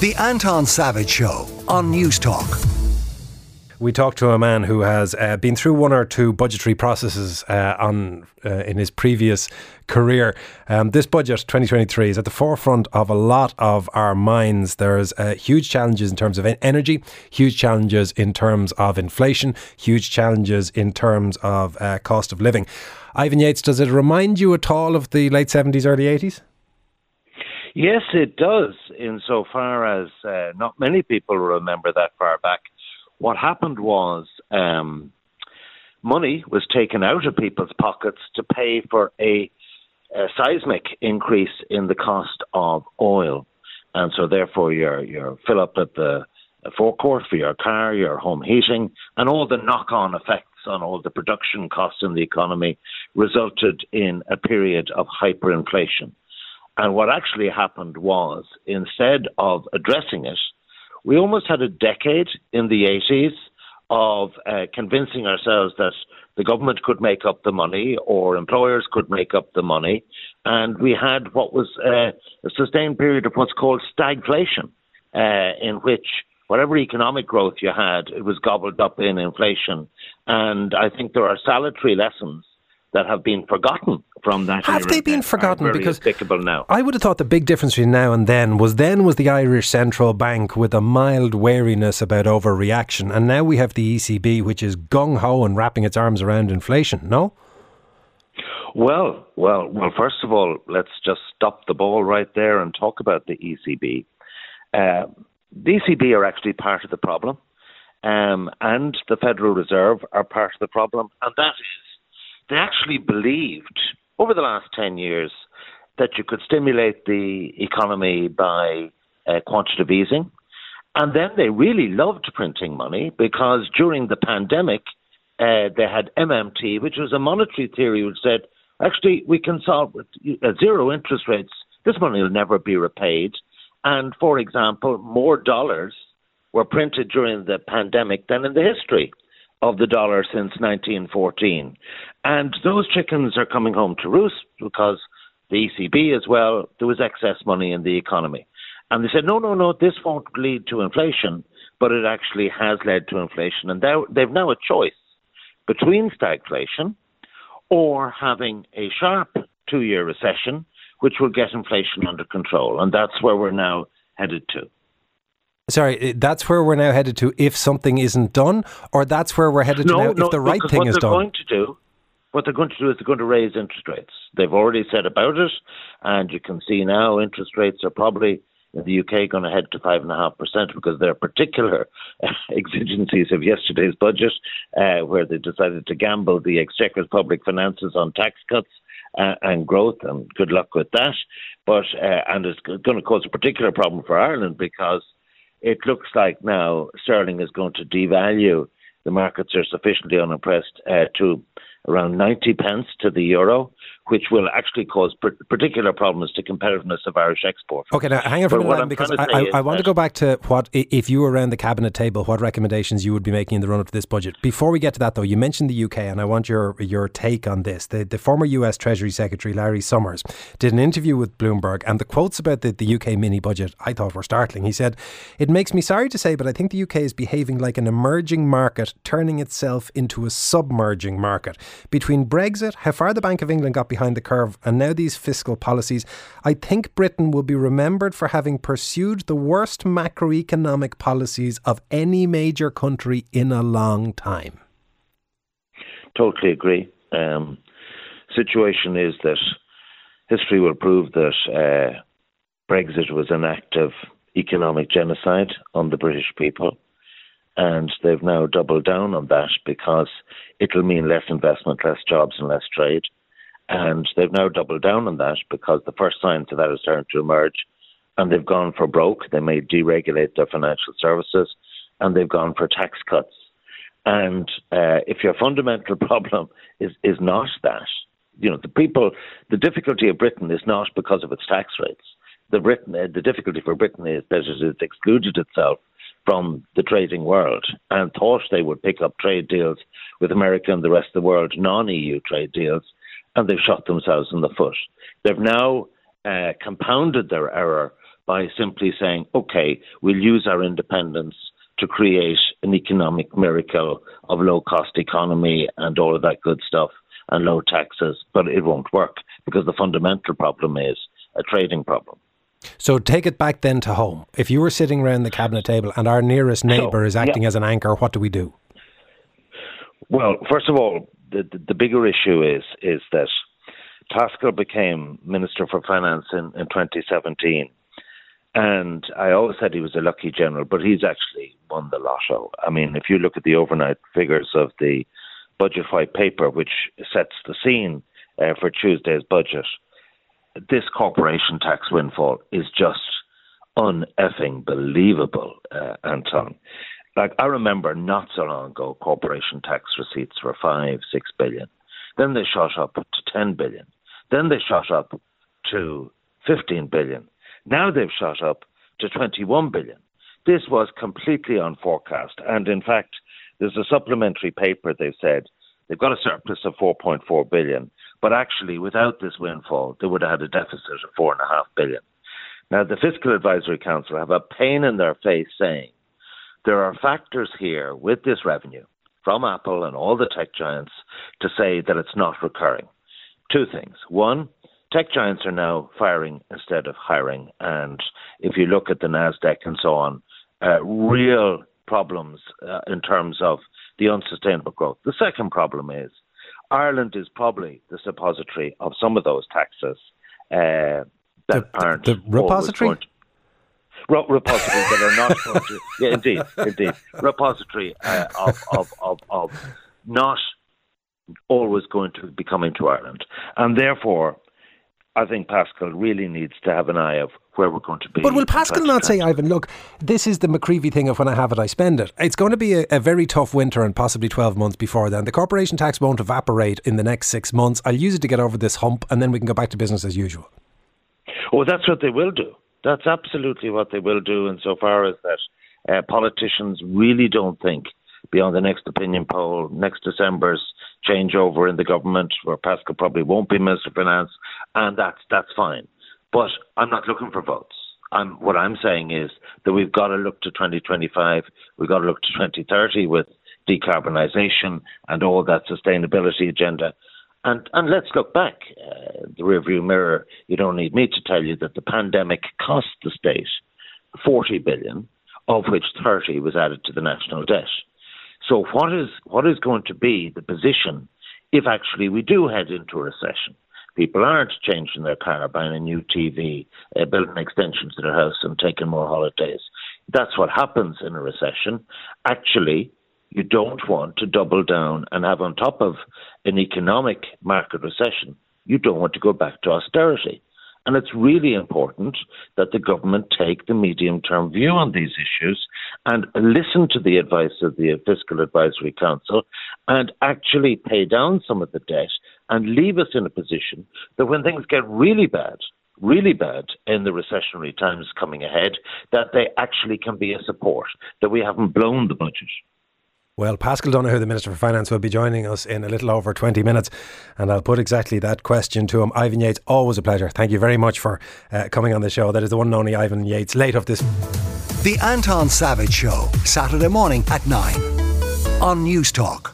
The Anton Savage Show on Newstalk. We talked to a man who has uh, been through one or two budgetary processes uh, on uh, in his previous career. Um, this budget 2023 is at the forefront of a lot of our minds. There's uh, huge challenges in terms of energy, huge challenges in terms of inflation, huge challenges in terms of uh, cost of living. Ivan Yates, does it remind you at all of the late 70s, early 80s? Yes, it does, insofar as uh, not many people remember that far back. What happened was um, money was taken out of people's pockets to pay for a, a seismic increase in the cost of oil. And so, therefore, your, your fill up at the forecourt for your car, your home heating, and all the knock on effects on all the production costs in the economy resulted in a period of hyperinflation. And what actually happened was, instead of addressing it, we almost had a decade in the 80s of uh, convincing ourselves that the government could make up the money or employers could make up the money. And we had what was uh, a sustained period of what's called stagflation, uh, in which whatever economic growth you had, it was gobbled up in inflation. And I think there are salutary lessons that have been forgotten from that. Have they been forgotten? because now. I would have thought the big difference between now and then was then was the Irish Central Bank with a mild wariness about overreaction, and now we have the ECB, which is gung ho and wrapping its arms around inflation. No. Well, well, well. First of all, let's just stop the ball right there and talk about the ECB. Uh, the ECB are actually part of the problem, um, and the Federal Reserve are part of the problem, and that is they actually believed over the last 10 years that you could stimulate the economy by uh, quantitative easing. And then they really loved printing money because during the pandemic, uh, they had MMT, which was a monetary theory which said, actually, we can solve with uh, zero interest rates. This money will never be repaid. And for example, more dollars were printed during the pandemic than in the history of the dollar since 1914. And those chickens are coming home to roost because the ECB as well, there was excess money in the economy. And they said, no, no, no, this won't lead to inflation, but it actually has led to inflation. And they've now a choice between stagflation or having a sharp two year recession, which will get inflation under control. And that's where we're now headed to. Sorry, that's where we're now headed to if something isn't done, or that's where we're headed no, to now no, if the right thing is done. What they're going to do, what they're going to do is they're going to raise interest rates. They've already said about it, and you can see now interest rates are probably in the UK going to head to five and a half percent because there are particular exigencies of yesterday's budget, uh, where they decided to gamble the exchequer's public finances on tax cuts. Uh, and growth, and good luck with that. But uh, and it's going to cause a particular problem for Ireland because it looks like now sterling is going to devalue. The markets are sufficiently unimpressed uh, to around 90 pence to the euro, which will actually cause particular problems to competitiveness of Irish exports. Okay, now hang on for a minute because I, I, I want to go back to what, if you were around the cabinet table, what recommendations you would be making in the run up to this budget. Before we get to that, though, you mentioned the UK, and I want your your take on this. The, the former US Treasury Secretary, Larry Summers, did an interview with Bloomberg, and the quotes about the, the UK mini budget I thought were startling. He said, It makes me sorry to say, but I think the UK is behaving like an emerging market, turning itself into a submerging market. Between Brexit, how far the Bank of England got behind the curve, and now these fiscal policies, I think Britain will be remembered for having pursued the worst macroeconomic policies of any major country in a long time. Totally agree. Um, situation is that history will prove that uh, Brexit was an act of economic genocide on the British people and they've now doubled down on that because it'll mean less investment, less jobs, and less trade. And they've now doubled down on that because the first signs of that are starting to emerge, and they've gone for broke. They may deregulate their financial services, and they've gone for tax cuts. And uh, if your fundamental problem is is not that, you know, the people, the difficulty of Britain is not because of its tax rates. The Britain, the difficulty for Britain is that it has excluded itself from the trading world and thought they would pick up trade deals with America and the rest of the world, non EU trade deals, and they've shot themselves in the foot. They've now uh, compounded their error by simply saying, okay, we'll use our independence to create an economic miracle of low cost economy and all of that good stuff and low taxes, but it won't work because the fundamental problem is a trading problem. So take it back then to home. If you were sitting around the cabinet table and our nearest neighbour so, is acting yeah. as an anchor, what do we do? Well, first of all, the, the, bigger issue is is that Paschal became Minister for Finance in, in 2017. And I always said he was a lucky general, but he's actually won the lotto. I mean, if you look at the overnight figures of the budget white paper, which sets the scene uh, for Tuesday's budget, this corporation tax windfall is just uneffing believable, uh, Anton. Like I remember not so long ago, corporation tax receipts were five, six billion. Then they shot up to ten billion. Then they shot up to fifteen billion. Now they've shot up to twenty-one billion. This was completely unforecast, and in fact, there's a supplementary paper. They've said they've got a surplus of 4.4 billion, but actually, without this windfall, they would have had a deficit of four and a half billion. Now, the Fiscal Advisory Council have a pain in their face saying there are factors here with this revenue from Apple and all the tech giants to say that it's not recurring. Two things. One, tech giants are now firing instead of hiring. And if you look at the NASDAQ and so on, uh, real problems uh, in terms of the unsustainable growth. The second problem is Ireland is probably the suppository of some of those taxes uh, that the, aren't the repository. Repository that are not going to, yeah, indeed, indeed, repository uh, of, of, of, of not always going to be coming to Ireland, and therefore I think Paschal really needs to have an eye of where we're going to be. But will Paschal not say, Ivan, look, this is the McCreevy thing of when I have it, I spend it. It's going to be a, a, very tough winter and possibly 12 months before then. The corporation tax won't evaporate in the next six months. I'll use it to get over this hump and then we can go back to business as usual. Oh, that's what they will do. That's absolutely what they will do insofar as that uh, politicians really don't think beyond the next opinion poll, next December's changeover in the government, where Paschal probably won't be Minister of Finance, and that's that's fine. But I'm not looking for votes. I'm, what I'm saying is that we've got to look to 2025, we've got to look to 2030 with decarbonisation and all that sustainability agenda. And, and let's look back. Uh, the rearview mirror, you don't need me to tell you that the pandemic cost the state 40 billion, of which 30 was added to the national debt. So, what is what is going to be the position if actually we do head into a recession? People aren't changing their car, buying a new TV, uh, building extensions to their house, and taking more holidays. That's what happens in a recession. Actually, you don't want to double down and have on top of an economic market recession, you don't want to go back to austerity. And it's really important that the government take the medium term view on these issues and listen to the advice of the Fiscal Advisory Council and actually pay down some of the debt and leave us in a position that when things get really bad, really bad in the recessionary times coming ahead, that they actually can be a support, that we haven't blown the budget. Well, Paschal Donohoe, the Minister for Finance, will be joining us in a little over 20 minutes, and I'll put exactly that question to him. Ivan Yates, always a pleasure. Thank you very much for uh, coming on the show. That is the one and only Ivan Yates, late of this. The Anton Savage Show, Saturday morning at 9 on Newstalk.